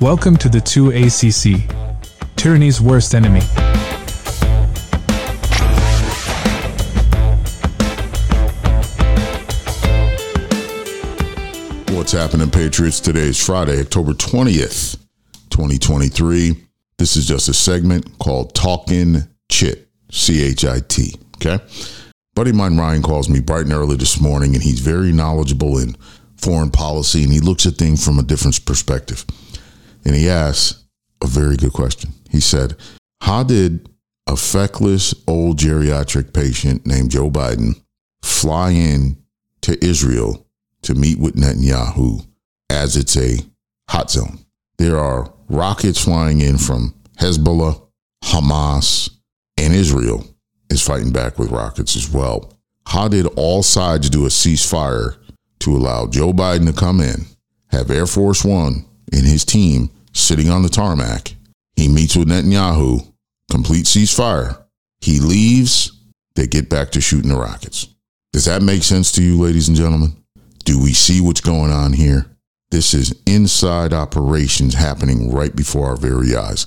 Welcome to the 2ACC, tyranny's worst enemy. What's happening, Patriots? Today is Friday, October 20th, 2023. This is just a segment called Talking Chit, C H I T. Okay. Buddy of mine, Ryan, calls me bright and early this morning, and he's very knowledgeable in foreign policy and he looks at things from a different perspective. And he asks a very good question. He said, How did a feckless old geriatric patient named Joe Biden fly in to Israel to meet with Netanyahu as it's a hot zone? There are rockets flying in from Hezbollah, Hamas, and Israel is fighting back with rockets as well. How did all sides do a ceasefire to allow Joe Biden to come in, have Air Force One and his team sitting on the tarmac? He meets with Netanyahu, complete ceasefire. He leaves, they get back to shooting the rockets. Does that make sense to you, ladies and gentlemen? Do we see what's going on here? This is inside operations happening right before our very eyes.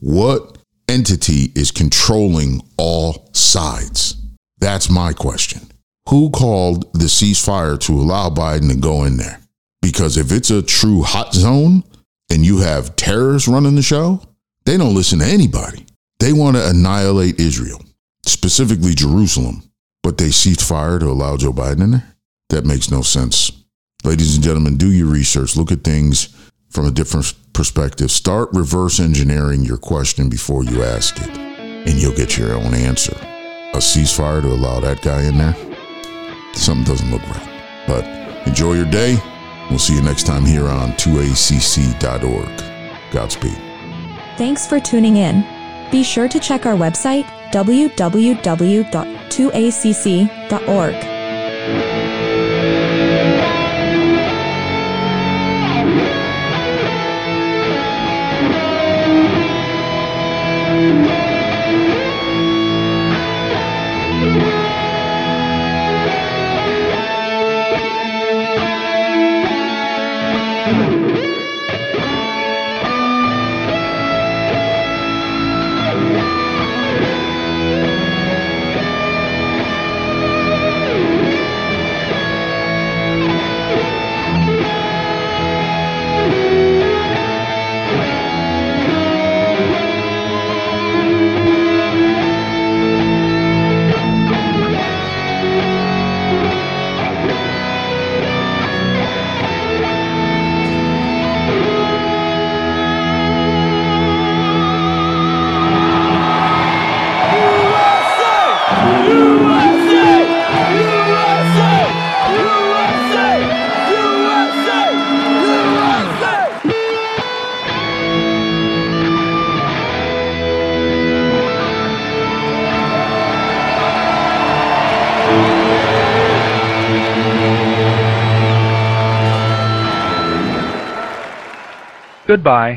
What entity is controlling all sides? That's my question. Who called the ceasefire to allow Biden to go in there? Because if it's a true hot zone and you have terrorists running the show, they don't listen to anybody. They want to annihilate Israel, specifically Jerusalem, but they ceased fire to allow Joe Biden in there? That makes no sense. Ladies and gentlemen, do your research. Look at things from a different perspective. Start reverse engineering your question before you ask it, and you'll get your own answer. A ceasefire to allow that guy in there? Something doesn't look right. But enjoy your day. We'll see you next time here on 2acc.org. Godspeed. Thanks for tuning in. Be sure to check our website, www.2acc.org. Goodbye.